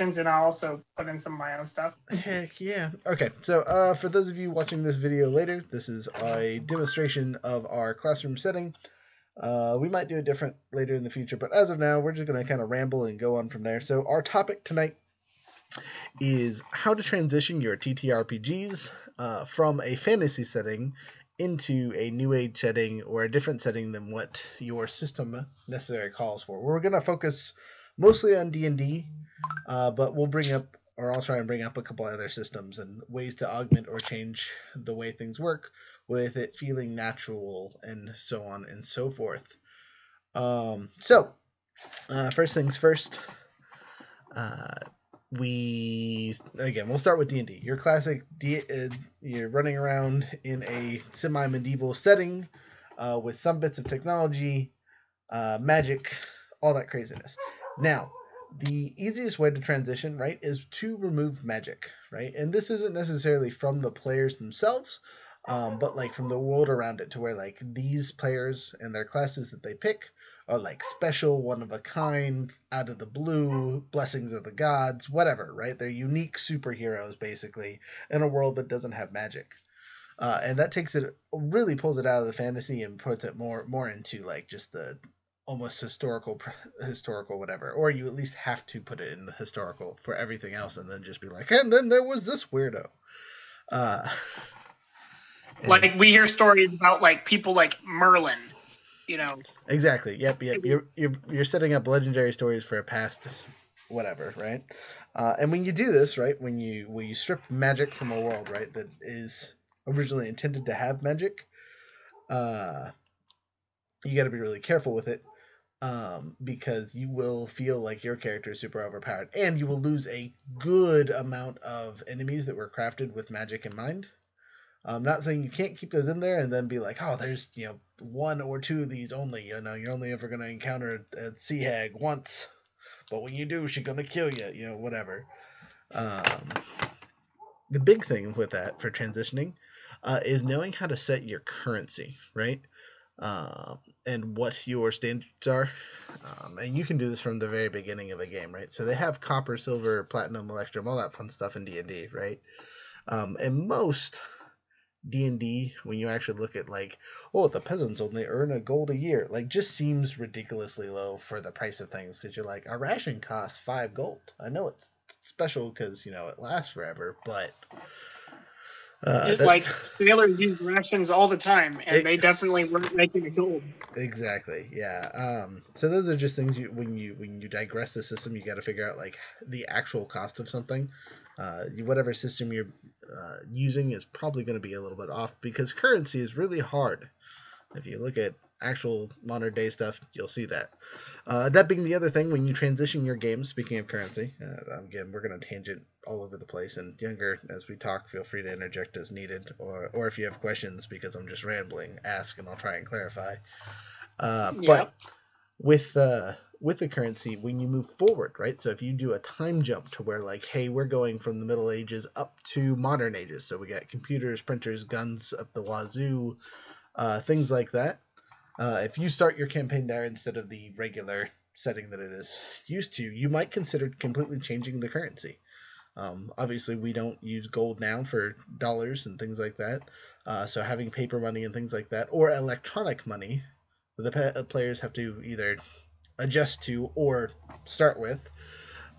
and I'll also put in some of my own stuff. Heck yeah. Okay, so uh, for those of you watching this video later, this is a demonstration of our classroom setting. Uh, we might do a different later in the future, but as of now, we're just going to kind of ramble and go on from there. So our topic tonight is how to transition your TTRPGs uh, from a fantasy setting into a new age setting or a different setting than what your system necessarily calls for. We're going to focus mostly on D&D, uh, but we'll bring up or I'll try and bring up a couple other systems and ways to augment or change the way things work with it feeling natural and so on and so forth. Um, so, uh, first things first. Uh, we again we'll start with d&d your classic D, uh, you're running around in a semi-medieval setting uh, with some bits of technology uh, magic all that craziness now the easiest way to transition right is to remove magic right and this isn't necessarily from the players themselves um, but like from the world around it to where like these players and their classes that they pick are like special, one of a kind, out of the blue, blessings of the gods, whatever, right? They're unique superheroes basically in a world that doesn't have magic. Uh, and that takes it really pulls it out of the fantasy and puts it more more into like just the almost historical historical whatever or you at least have to put it in the historical for everything else and then just be like and then there was this weirdo uh like we hear stories about like people like Merlin, you know. Exactly. Yep. Yep. You're you're you're setting up legendary stories for a past, whatever, right? Uh, and when you do this, right, when you when you strip magic from a world, right, that is originally intended to have magic, uh, you got to be really careful with it, um, because you will feel like your character is super overpowered, and you will lose a good amount of enemies that were crafted with magic in mind. I'm not saying you can't keep those in there and then be like, oh, there's you know one or two of these only. You know, you're only ever gonna encounter a sea hag once, but when you do, she's gonna kill you. You know, whatever. Um, the big thing with that for transitioning uh, is knowing how to set your currency, right? Um, and what your standards are. Um, and you can do this from the very beginning of a game, right? So they have copper, silver, platinum, electrum, all that fun stuff in D and D, right? Um, and most D&D when you actually look at like oh the peasants only earn a gold a year like just seems ridiculously low for the price of things because you're like a ration costs five gold I know it's special because you know it lasts forever but uh, like sailors use rations all the time and it, they definitely weren't making a gold exactly yeah um so those are just things you when you when you digress the system you got to figure out like the actual cost of something uh, whatever system you're uh, using is probably going to be a little bit off because currency is really hard. If you look at actual modern day stuff, you'll see that. Uh, that being the other thing, when you transition your game, speaking of currency, uh, again, we're going to tangent all over the place. And younger, as we talk, feel free to interject as needed, or or if you have questions because I'm just rambling, ask and I'll try and clarify. Uh, yep. But with uh, with the currency when you move forward, right? So if you do a time jump to where like, hey, we're going from the Middle Ages up to modern ages, so we got computers, printers, guns up the wazoo, uh, things like that. Uh, if you start your campaign there instead of the regular setting that it is used to, you might consider completely changing the currency. Um, obviously, we don't use gold now for dollars and things like that. Uh, so having paper money and things like that, or electronic money, the players have to either adjust to or start with.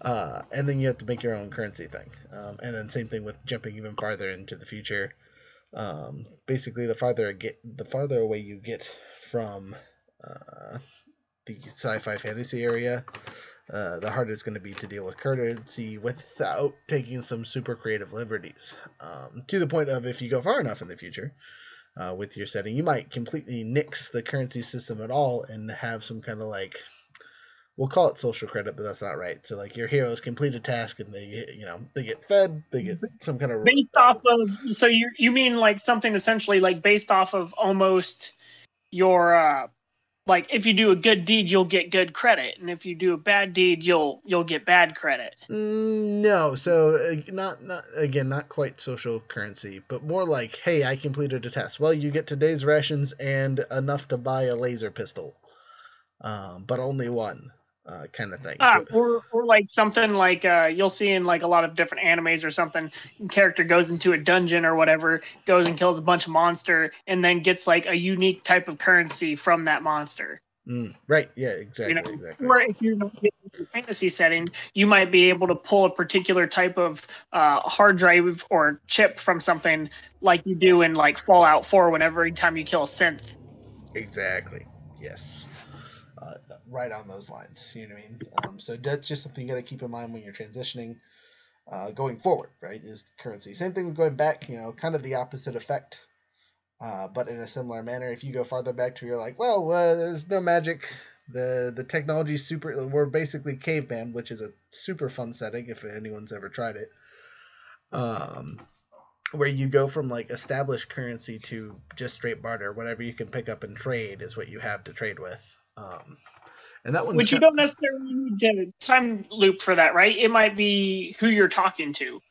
Uh, and then you have to make your own currency thing. Um, and then same thing with jumping even farther into the future. Um, basically, the farther get, the farther away you get from uh, the sci-fi fantasy area, uh, the harder it's going to be to deal with currency without taking some super creative liberties. Um, to the point of if you go far enough in the future, uh, with your setting, you might completely nix the currency system at all and have some kind of like we'll call it social credit, but that's not right. So like your heroes complete a task and they you know they get fed, they get some kind of based off of. So you you mean like something essentially like based off of almost your uh like if you do a good deed you'll get good credit and if you do a bad deed you'll you'll get bad credit. Mm, no so uh, not not again not quite social currency but more like hey i completed a test. Well you get today's rations and enough to buy a laser pistol. Um, but only one uh, kind of thing. Ah, or or like something like uh, you'll see in like a lot of different animes or something. Character goes into a dungeon or whatever, goes and kills a bunch of monster, and then gets like a unique type of currency from that monster. Mm, right. Yeah. Exactly. You know, exactly. or if you're in a fantasy setting, you might be able to pull a particular type of uh, hard drive or chip from something, like you do in like Fallout 4. Whenever every time you kill a synth. Exactly. Yes. Right on those lines. You know what I mean? Um, so that's just something you got to keep in mind when you're transitioning uh, going forward, right? Is currency. Same thing with going back, you know, kind of the opposite effect, uh, but in a similar manner. If you go farther back to you're like, well, uh, there's no magic. The the technology super. We're basically caveman, which is a super fun setting if anyone's ever tried it. Um, where you go from like established currency to just straight barter. Whatever you can pick up and trade is what you have to trade with. Um, and that one's Which you don't necessarily need to time loop for that, right? It might be who you're talking to.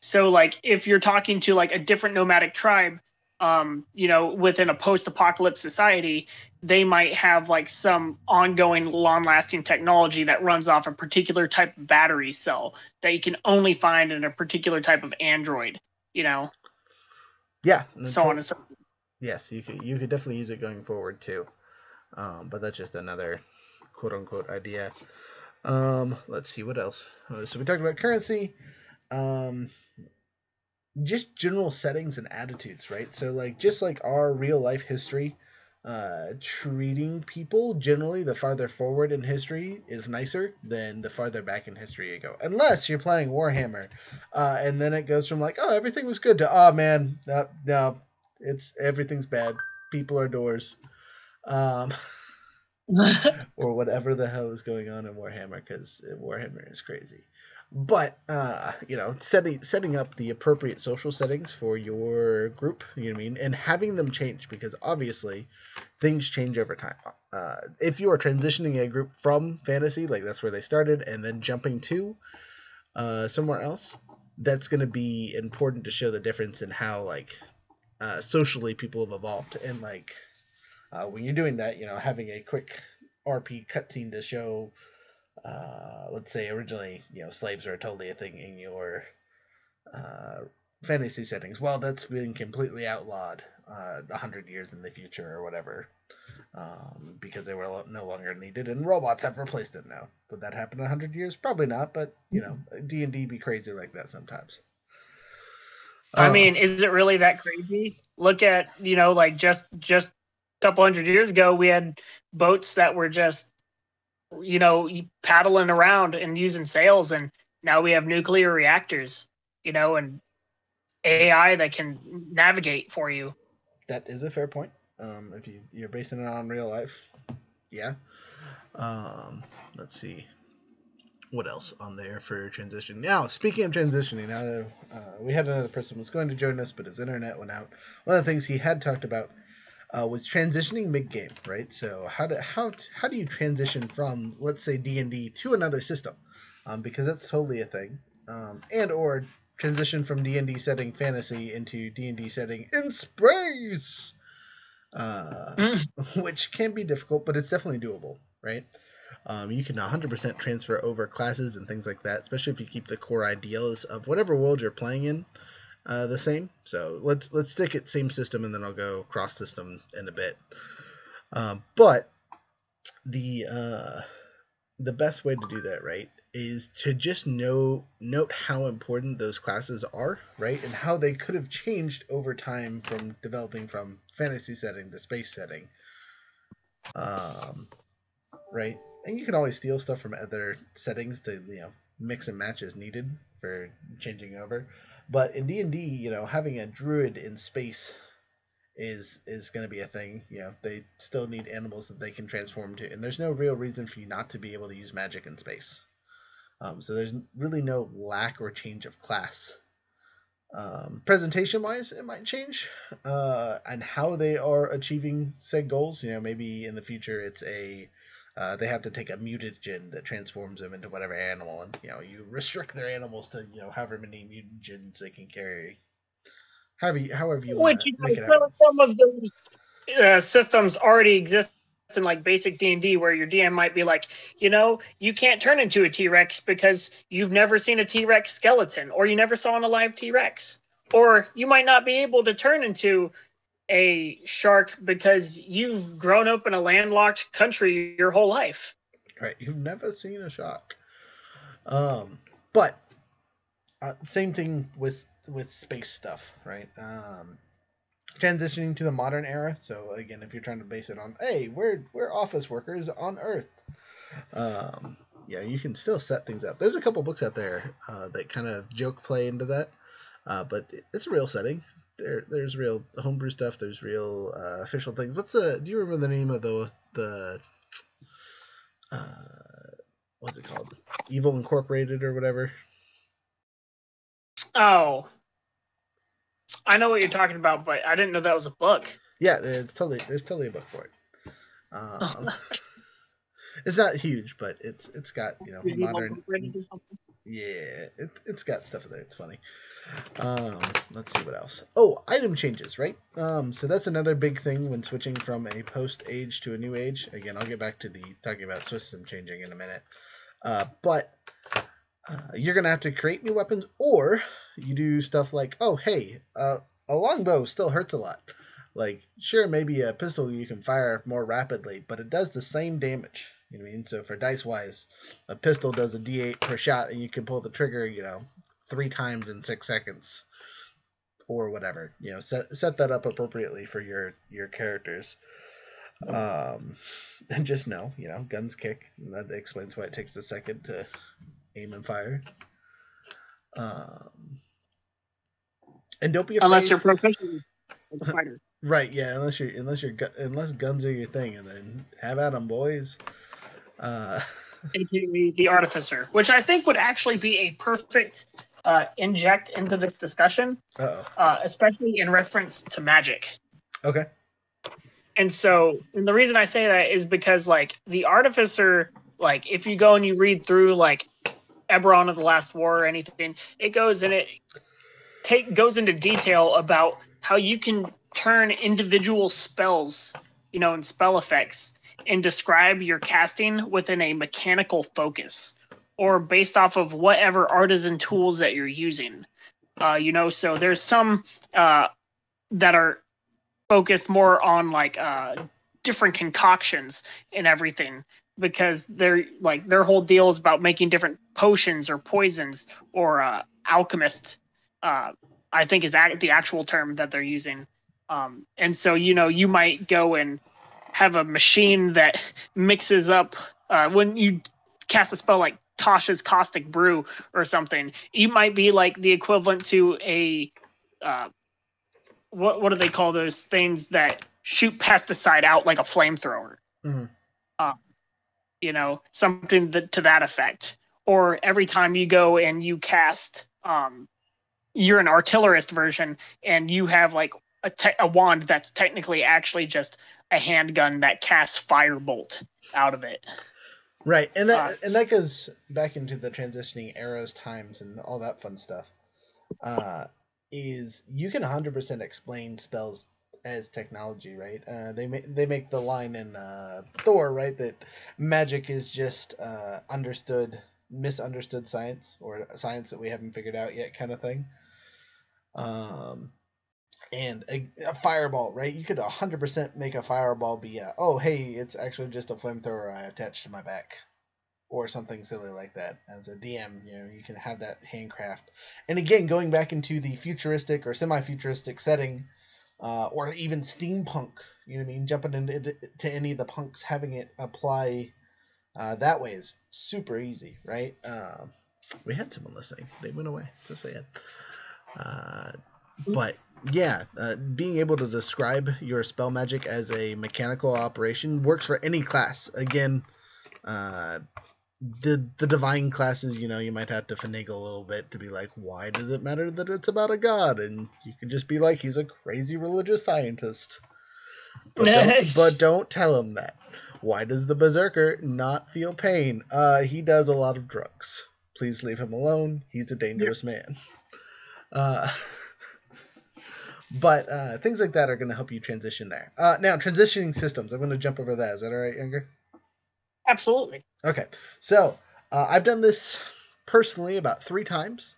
So, like, if you're talking to like a different nomadic tribe, um, you know, within a post-apocalypse society, they might have like some ongoing, long-lasting technology that runs off a particular type of battery cell that you can only find in a particular type of android. You know, yeah, so on and so. Yes, you could you could definitely use it going forward too. Um, but that's just another quote unquote idea. Um, let's see what else. Uh, So we talked about currency, um, just general settings and attitudes, right? So like just like our real life history, uh, treating people generally the farther forward in history is nicer than the farther back in history you go, unless you're playing Warhammer, uh, and then it goes from like oh everything was good to oh man no no it's everything's bad people are doors um or whatever the hell is going on in warhammer because warhammer is crazy. But uh you know setting setting up the appropriate social settings for your group you know what i mean? And having them change because obviously things change over time. Uh if you are transitioning a group from fantasy like that's where they started and then jumping to uh somewhere else that's going to be important to show the difference in how like uh, socially people have evolved and like uh, when you're doing that you know having a quick rp cutscene to show uh, let's say originally you know slaves are totally a thing in your uh, fantasy settings well that's been completely outlawed uh, 100 years in the future or whatever um, because they were no longer needed and robots have replaced them now. Would that happen in 100 years? Probably not but you know d&d be crazy like that sometimes. I Uh, mean, is it really that crazy? Look at you know, like just just a couple hundred years ago, we had boats that were just you know paddling around and using sails, and now we have nuclear reactors, you know, and AI that can navigate for you. That is a fair point. Um, if you you're basing it on real life, yeah. Um, let's see, what else on there for transition? Now, speaking of transitioning, now uh, we had another person who was going to join us, but his internet went out. One of the things he had talked about uh, was transitioning mid game, right? So how do how how do you transition from let's say D and D to another system? Um, because that's totally a thing. Um, and or transition from D and D setting fantasy into D and D setting in space, uh, Mm. which can be difficult, but it's definitely doable, right? Um, you can 100% transfer over classes and things like that, especially if you keep the core ideals of whatever world you're playing in uh, the same. So let's let's stick at same system, and then I'll go cross system in a bit. Um, but the uh, the best way to do that, right, is to just know note how important those classes are, right, and how they could have changed over time from developing from fantasy setting to space setting. Um, right, and you can always steal stuff from other settings to you know mix and match as needed for changing over. But in D and D, you know, having a druid in space is is going to be a thing. You know, they still need animals that they can transform to, and there's no real reason for you not to be able to use magic in space. Um, so there's really no lack or change of class. Um, presentation wise, it might change, uh, and how they are achieving said goals. You know, maybe in the future it's a uh, they have to take a mutagen that transforms them into whatever animal, and you know you restrict their animals to you know however many mutagens they can carry. However, you, however you want Which to you make know, it happen. some, some of those uh, systems already exist in like basic D&D where your DM might be like, you know, you can't turn into a T-Rex because you've never seen a T-Rex skeleton or you never saw an alive T-Rex. Or you might not be able to turn into a shark because you've grown up in a landlocked country your whole life. Right, you've never seen a shark. Um, but uh, same thing with with space stuff, right? Um, transitioning to the modern era. So again, if you're trying to base it on, hey, we're we're office workers on Earth. Um, yeah, you can still set things up. There's a couple books out there uh, that kind of joke play into that, uh, but it's a real setting. There, there's real homebrew stuff. There's real uh, official things. What's the? Do you remember the name of the the? Uh, what's it called? Evil Incorporated or whatever. Oh, I know what you're talking about, but I didn't know that was a book. Yeah, it's totally there's totally a book for it. Um, it's not huge, but it's it's got you know modern. Yeah, it it's got stuff in there. It's funny. Um, let's see what else. Oh, item changes, right? Um, so that's another big thing when switching from a post age to a new age. Again, I'll get back to the talking about system changing in a minute. Uh, but uh, you're gonna have to create new weapons, or you do stuff like, oh hey, uh, a longbow still hurts a lot. Like, sure, maybe a pistol you can fire more rapidly, but it does the same damage. You know what I mean? So for dice wise, a pistol does a D8 per shot, and you can pull the trigger, you know, three times in six seconds, or whatever. You know, set set that up appropriately for your your characters. Um, and just know, you know, guns kick. And that explains why it takes a second to aim and fire. Um, and don't be afraid. Unless you're professional fighter. Right? Yeah. Unless you're unless you're unless guns are your thing, and then have at them, boys. Uh, the artificer, which I think would actually be a perfect uh, inject into this discussion, uh, especially in reference to magic. Okay. And so, and the reason I say that is because, like, the artificer, like, if you go and you read through, like, Eberron of the Last War or anything, it goes and it take goes into detail about how you can turn individual spells, you know, and spell effects and describe your casting within a mechanical focus or based off of whatever artisan tools that you're using. Uh, you know, so there's some uh, that are focused more on like uh, different concoctions and everything because they're like their whole deal is about making different potions or poisons or uh, alchemist. Uh, I think is the actual term that they're using. Um, and so you know you might go and have a machine that mixes up uh, when you cast a spell like Tasha's Caustic Brew or something. You might be like the equivalent to a uh, what what do they call those things that shoot pesticide out like a flamethrower? Mm-hmm. Uh, you know, something that, to that effect. Or every time you go and you cast, um, you're an artillerist version, and you have like a, te- a wand that's technically actually just a handgun that casts firebolt out of it. Right, and that uh, and that goes back into the transitioning eras, times, and all that fun stuff. Uh, is you can 100% explain spells as technology, right? Uh, they make they make the line in uh, Thor, right, that magic is just uh, understood, misunderstood science, or science that we haven't figured out yet, kind of thing. Um, and a, a fireball, right? You could 100% make a fireball be a, oh, hey, it's actually just a flamethrower I attached to my back. Or something silly like that. As a DM, you know, you can have that handcraft. And again, going back into the futuristic or semi-futuristic setting, uh, or even steampunk, you know what I mean? Jumping into to any of the punks, having it apply uh, that way is super easy, right? Uh, we had someone listening. They went away. So sad. Uh, but yeah, uh, being able to describe your spell magic as a mechanical operation works for any class. Again, uh, the the divine classes, you know, you might have to finagle a little bit to be like, why does it matter that it's about a god? And you can just be like, he's a crazy religious scientist. But don't, but don't tell him that. Why does the berserker not feel pain? Uh, he does a lot of drugs. Please leave him alone. He's a dangerous man. Uh, But uh, things like that are going to help you transition there. Uh, now, transitioning systems. I'm going to jump over that. Is that all right, Younger? Absolutely. Okay. So uh, I've done this personally about three times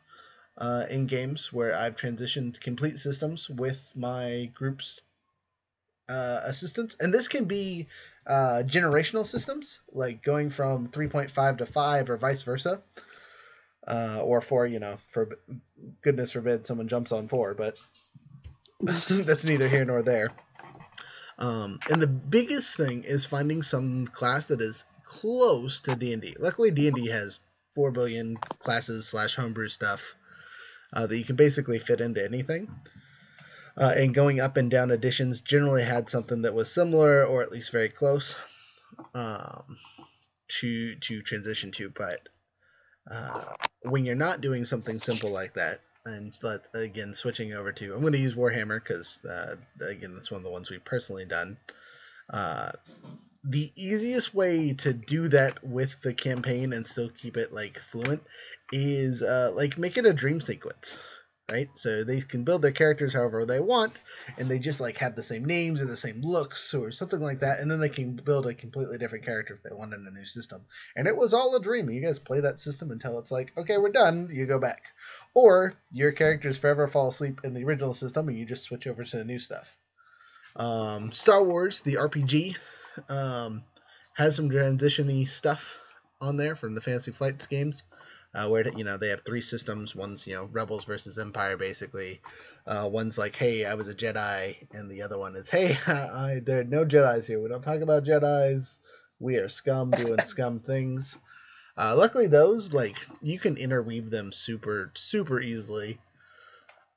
uh, in games where I've transitioned complete systems with my group's uh, assistants, and this can be uh, generational systems, like going from 3.5 to 5 or vice versa. Uh, or for you know, for goodness forbid someone jumps on four, but that's neither here nor there. Um, and the biggest thing is finding some class that is close to D&D. Luckily, D&D has four billion classes slash homebrew stuff uh, that you can basically fit into anything. Uh, and going up and down editions generally had something that was similar or at least very close um, to to transition to. But uh, when you're not doing something simple like that, and let, again switching over to I'm going to use Warhammer because uh, again that's one of the ones we've personally done. Uh, the easiest way to do that with the campaign and still keep it like fluent is uh, like make it a dream sequence right? So they can build their characters however they want and they just like have the same names or the same looks or something like that and then they can build a completely different character if they want in a new system. And it was all a dream. You guys play that system until it's like okay we're done. You go back. Or your characters forever fall asleep in the original system and you just switch over to the new stuff. Um, star wars the rpg um, has some transitiony stuff on there from the Fantasy Flights games, uh, where you know they have three systems. One's you know Rebels versus Empire, basically. Uh, one's like, hey, I was a Jedi, and the other one is, hey, I, there are no Jedi's here. We don't talk about Jedi's. We are scum doing scum things. Uh, luckily, those like you can interweave them super super easily.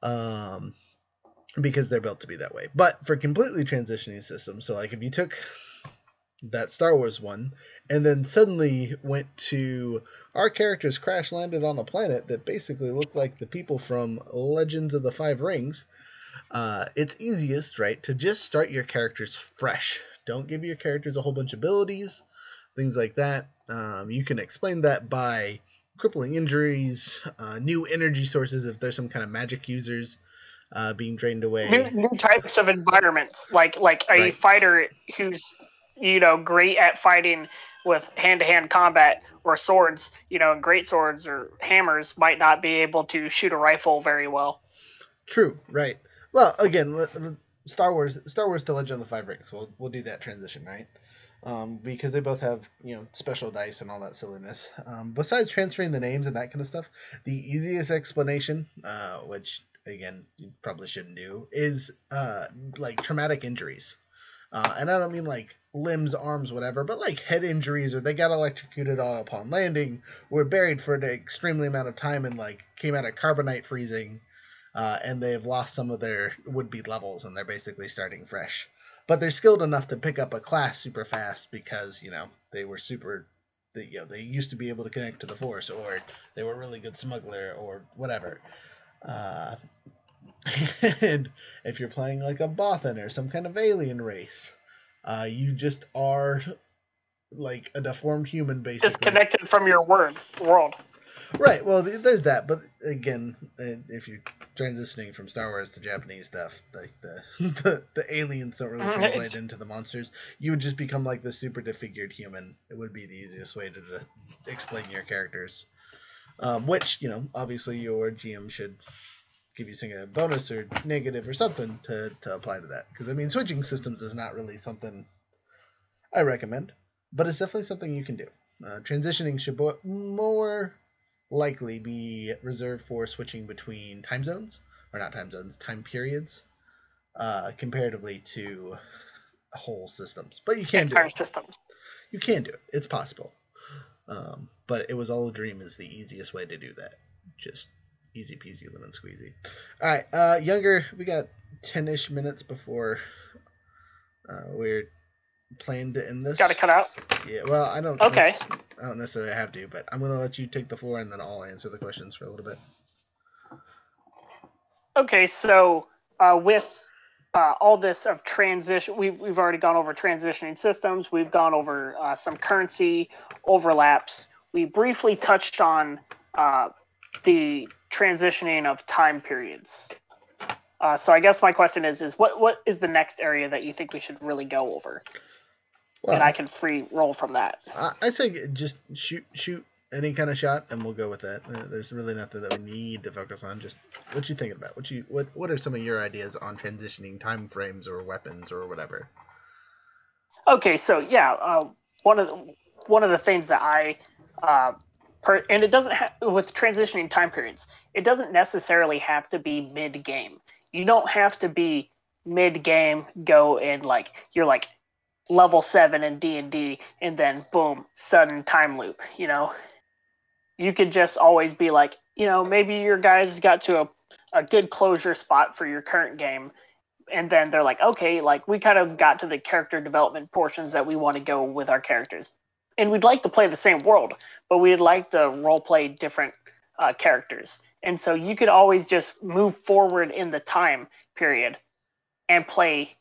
Um, because they're built to be that way. But for completely transitioning systems, so like if you took that Star Wars one, and then suddenly went to our characters crash landed on a planet that basically looked like the people from Legends of the Five Rings. Uh, it's easiest, right, to just start your characters fresh. Don't give your characters a whole bunch of abilities, things like that. Um, you can explain that by crippling injuries, uh, new energy sources if there's some kind of magic users. Uh, being drained away. New, new types of environments, like like a right. fighter who's you know, great at fighting with hand to hand combat or swords, you know, great swords or hammers might not be able to shoot a rifle very well. True, right. Well, again, Star Wars, Star Wars to Legend of the Five Rings. We'll we'll do that transition, right? Um, because they both have you know special dice and all that silliness. Um, besides transferring the names and that kind of stuff, the easiest explanation, uh, which again you probably shouldn't do, is uh, like traumatic injuries. Uh, and I don't mean like limbs, arms, whatever, but like head injuries or they got electrocuted on upon landing, were buried for an extremely amount of time and like came out of carbonite freezing, uh, and they have lost some of their would be levels and they're basically starting fresh. But they're skilled enough to pick up a class super fast because you know they were super. They, you know, they used to be able to connect to the force, or they were really good smuggler, or whatever. Uh, and if you're playing like a Bothan or some kind of alien race, uh, you just are like a deformed human, basically. Disconnected from your word world. Right. Well, there's that, but again, if you're transitioning from Star Wars to Japanese stuff, like the the, the aliens don't really translate into the monsters. You would just become like the super defigured human. It would be the easiest way to, to explain your characters. Um, which you know, obviously, your GM should give you some kind of bonus or negative or something to, to apply to that. Because I mean, switching systems is not really something I recommend, but it's definitely something you can do. Uh, transitioning should more likely be reserved for switching between time zones, or not time zones, time periods, uh, comparatively to whole systems. But you can Entire do it. Systems. You can do it. It's possible. Um, but it was all a dream is the easiest way to do that. Just easy peasy lemon squeezy. All right, uh, younger. We got ten ish minutes before uh, we're planned to end this. Got to cut out. Yeah. Well, I don't. Okay. I don't necessarily have to, but I'm gonna let you take the floor and then I'll answer the questions for a little bit. Okay, so uh, with uh, all this of transition, we've we've already gone over transitioning systems. We've gone over uh, some currency overlaps. We briefly touched on uh, the transitioning of time periods. Uh, so I guess my question is: is what what is the next area that you think we should really go over? Well, and I can free roll from that. I- I'd say just shoot shoot any kind of shot, and we'll go with that. Uh, There's really nothing that we need to focus on. Just what you thinking about? What you what what are some of your ideas on transitioning time frames or weapons or whatever? Okay, so yeah, uh, one of the, one of the things that I, uh, per, and it doesn't have with transitioning time periods. It doesn't necessarily have to be mid game. You don't have to be mid game. Go in like you're like level seven in D and D, and then boom, sudden time loop. You know, you could just always be like, you know, maybe your guys got to a a good closure spot for your current game and then they're like, okay, like we kind of got to the character development portions that we want to go with our characters, and we'd like to play the same world, but we'd like to role play different uh, characters, and so you could always just move forward in the time period and play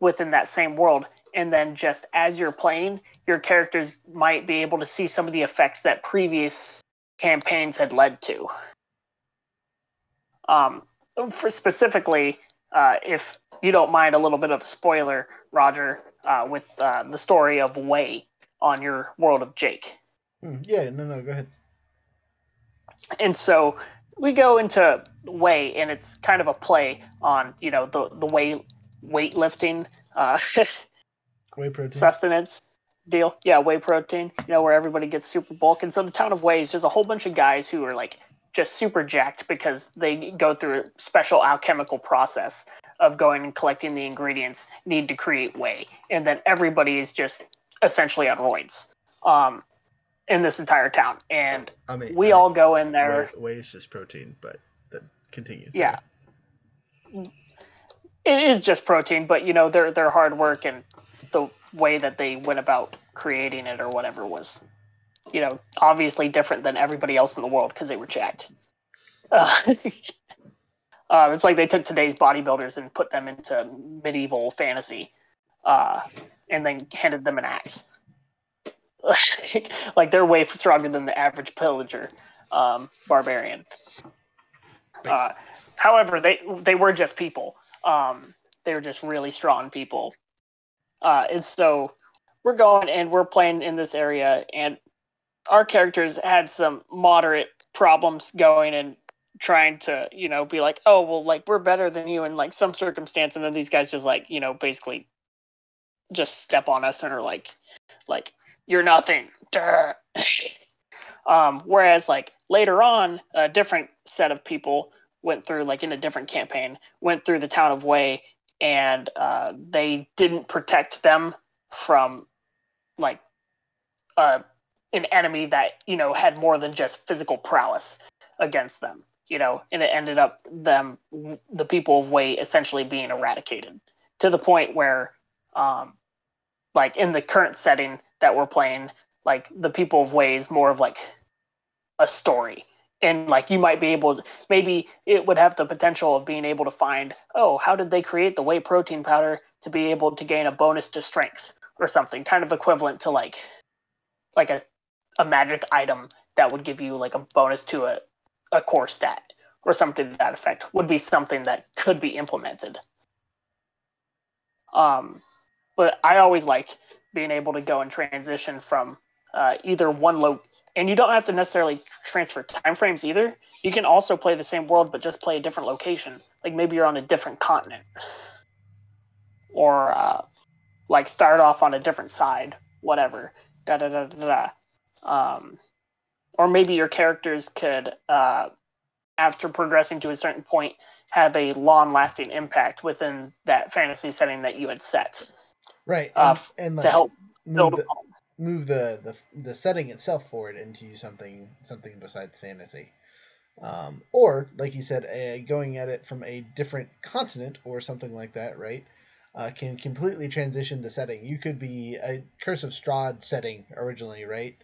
within that same world, and then just as you're playing, your characters might be able to see some of the effects that previous campaigns had led to. Um, for specifically, uh, if you don't mind a little bit of a spoiler, Roger, uh, with uh, the story of Way on your World of Jake. Hmm, yeah, no, no, go ahead. And so we go into Way, and it's kind of a play on you know the the way weightlifting uh, Whey protein. sustenance deal. Yeah, whey protein. You know where everybody gets super bulk, and so the town of Way is just a whole bunch of guys who are like just super jacked because they go through a special alchemical process of going and collecting the ingredients need to create whey, and then everybody is just essentially on roids um, in this entire town, and I mean, we I- all go in there. Whey, whey is just protein, but that continues. Yeah. It is just protein, but you know their their hard work and the way that they went about creating it or whatever was, you know, obviously different than everybody else in the world because they were jacked. Uh, uh, it's like they took today's bodybuilders and put them into medieval fantasy, uh, and then handed them an axe. like they're way stronger than the average pillager, um, barbarian. Uh, however, they they were just people. Um, they were just really strong people. Uh, and so we're going and we're playing in this area, and our characters had some moderate problems going and trying to, you know, be like, oh well, like we're better than you in like some circumstance, and then these guys just like, you know, basically just step on us and are like, like you're nothing. Um, whereas like later on, a different set of people went through like in a different campaign went through the town of way and uh, they didn't protect them from like uh, an enemy that you know had more than just physical prowess against them you know and it ended up them the people of way essentially being eradicated to the point where um like in the current setting that we're playing like the people of way is more of like a story. And like you might be able to maybe it would have the potential of being able to find oh how did they create the whey protein powder to be able to gain a bonus to strength or something kind of equivalent to like like a, a magic item that would give you like a bonus to a, a core stat or something to that effect would be something that could be implemented. Um but i always like being able to go and transition from uh, either one lo and you don't have to necessarily transfer time frames either. You can also play the same world but just play a different location. Like maybe you're on a different continent, or uh, like start off on a different side, whatever. Da da da da da. Um, or maybe your characters could, uh, after progressing to a certain point, have a long-lasting impact within that fantasy setting that you had set Right. Uh, And, and like to help move the, move the, the the setting itself forward into something something besides fantasy. Um, or like you said, uh, going at it from a different continent or something like that, right? Uh, can completely transition the setting. You could be a Curse of Strahd setting originally, right?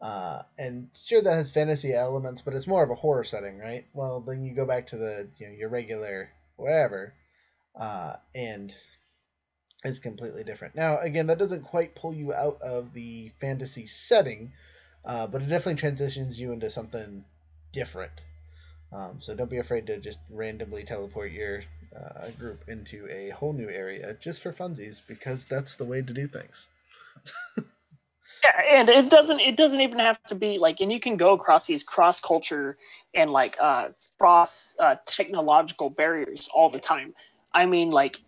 Uh, and sure, that has fantasy elements, but it's more of a horror setting, right? Well, then you go back to the you know your regular whatever, uh, and it's completely different. Now, again, that doesn't quite pull you out of the fantasy setting, uh, but it definitely transitions you into something different. Um, so don't be afraid to just randomly teleport your uh, group into a whole new area just for funsies, because that's the way to do things. yeah, and it doesn't it doesn't even have to be like, and you can go across these cross culture and like uh, cross uh, technological barriers all the time. I mean, like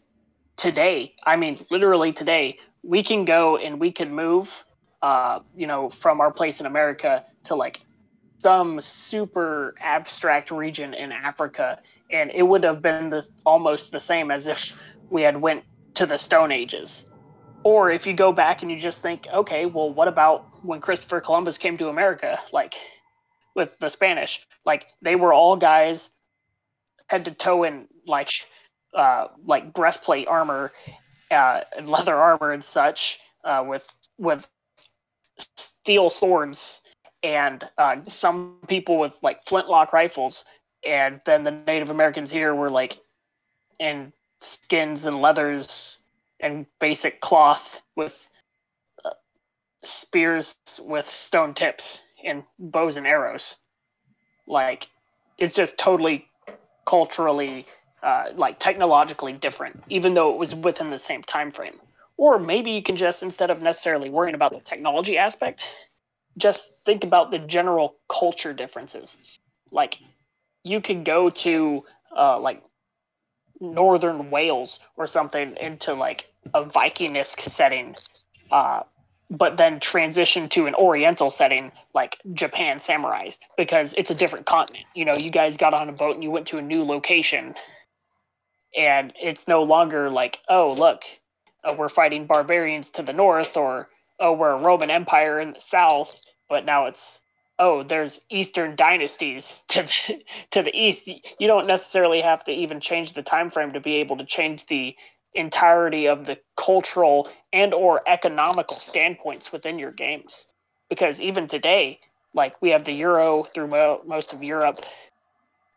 today, I mean, literally today, we can go and we can move, uh, you know, from our place in America to like some super abstract region in Africa, and it would have been this almost the same as if we had went to the Stone Ages. Or if you go back and you just think, okay, well, what about when Christopher Columbus came to America, like with the Spanish? Like they were all guys head to toe in like uh, like breastplate armor uh, and leather armor and such uh, with with steel swords and uh, some people with like flintlock rifles. And then the native americans here were like in skins and leathers and basic cloth with uh, spears with stone tips and bows and arrows. Like it's just totally culturally uh, like technologically different even though it was within the same time frame or maybe you can just instead of necessarily worrying about the technology aspect just think about the general culture differences. Like you could go to uh, like northern Wales or something into like a Vikingisk setting, uh, but then transition to an Oriental setting like Japan samurais because it's a different continent. You know, you guys got on a boat and you went to a new location, and it's no longer like, oh look, uh, we're fighting barbarians to the north or oh we're a Roman Empire in the south but now it's oh there's eastern dynasties to the, to the east. You don't necessarily have to even change the time frame to be able to change the entirety of the cultural and or economical standpoints within your games. Because even today like we have the euro through mo- most of europe.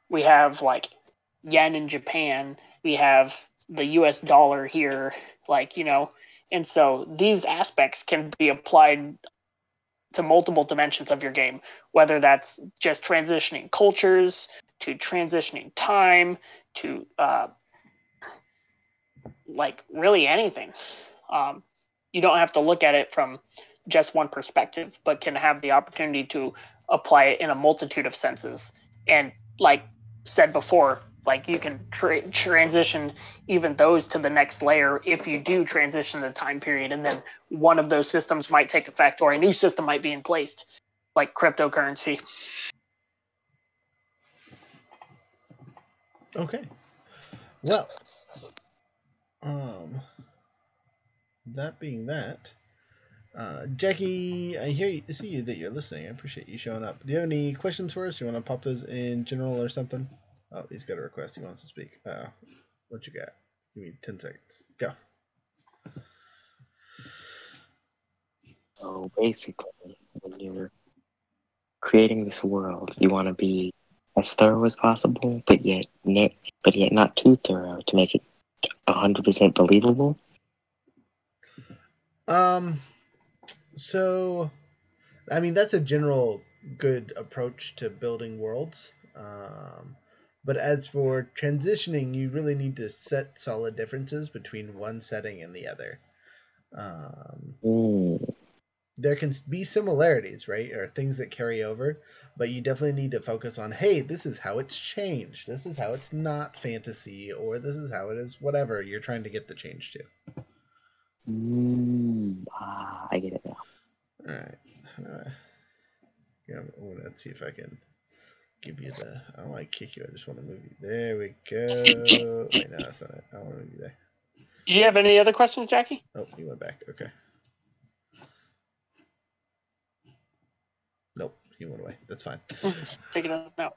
We have like yen in japan we have the us dollar here like you know and so these aspects can be applied to multiple dimensions of your game, whether that's just transitioning cultures to transitioning time to uh, like really anything. Um, you don't have to look at it from just one perspective, but can have the opportunity to apply it in a multitude of senses. And like said before, like you can tra- transition even those to the next layer if you do transition the time period and then one of those systems might take effect or a new system might be in place like cryptocurrency okay well um that being that uh, Jackie, I hear you, see you that you're listening. I appreciate you showing up. Do you have any questions for us? You want to pop those in general or something? Oh, he's got a request. He wants to speak. Uh, what you got? Give me 10 seconds. Go. So basically, when you're creating this world, you want to be as thorough as possible, but yet ne- but yet not too thorough to make it 100% believable. Um, so, I mean, that's a general good approach to building worlds. Um, but as for transitioning, you really need to set solid differences between one setting and the other. Um, mm. There can be similarities, right, or things that carry over, but you definitely need to focus on, hey, this is how it's changed. This is how it's not fantasy, or this is how it is whatever you're trying to get the change to. Mm. Ah, I get it now. All right. Uh, yeah, let's see if I can give you the. I don't want to kick you. I just want to move you. There we go. Wait, no, that's not it. I want to move you there. Do you have any other questions, Jackie? Oh, he went back. Okay. Nope, he went away. That's fine. Take it out now.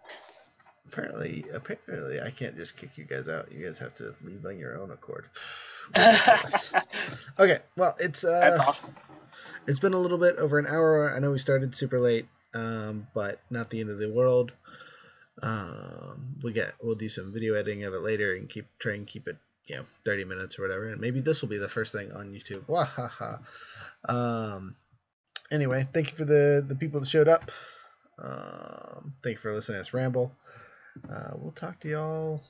Apparently, apparently, I can't just kick you guys out. You guys have to leave on your own accord. okay, well, it's uh, awesome. it's been a little bit over an hour. I know we started super late um, but not the end of the world. Um, we get we'll do some video editing of it later and keep try and keep it you know 30 minutes or whatever and maybe this will be the first thing on youtube Wahaha. um anyway thank you for the the people that showed up um thank you for listening to us ramble uh, we'll talk to y'all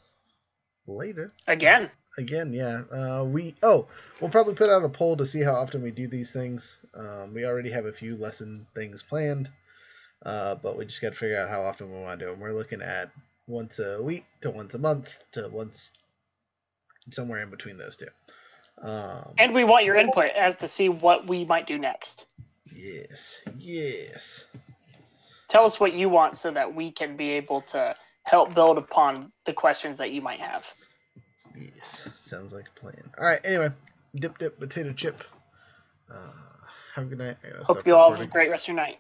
later. Again. Again, yeah. Uh, we oh, we'll probably put out a poll to see how often we do these things. Um, we already have a few lesson things planned, uh, but we just got to figure out how often we want to do them. We're looking at once a week to once a month to once somewhere in between those two. Um, And we want your input as to see what we might do next. yes, yes. Tell us what you want so that we can be able to help build upon the questions that you might have. Yes, sounds like a plan. All right. Anyway, dip dip potato chip. Uh, have a good night. Hope you all have a great rest of your night.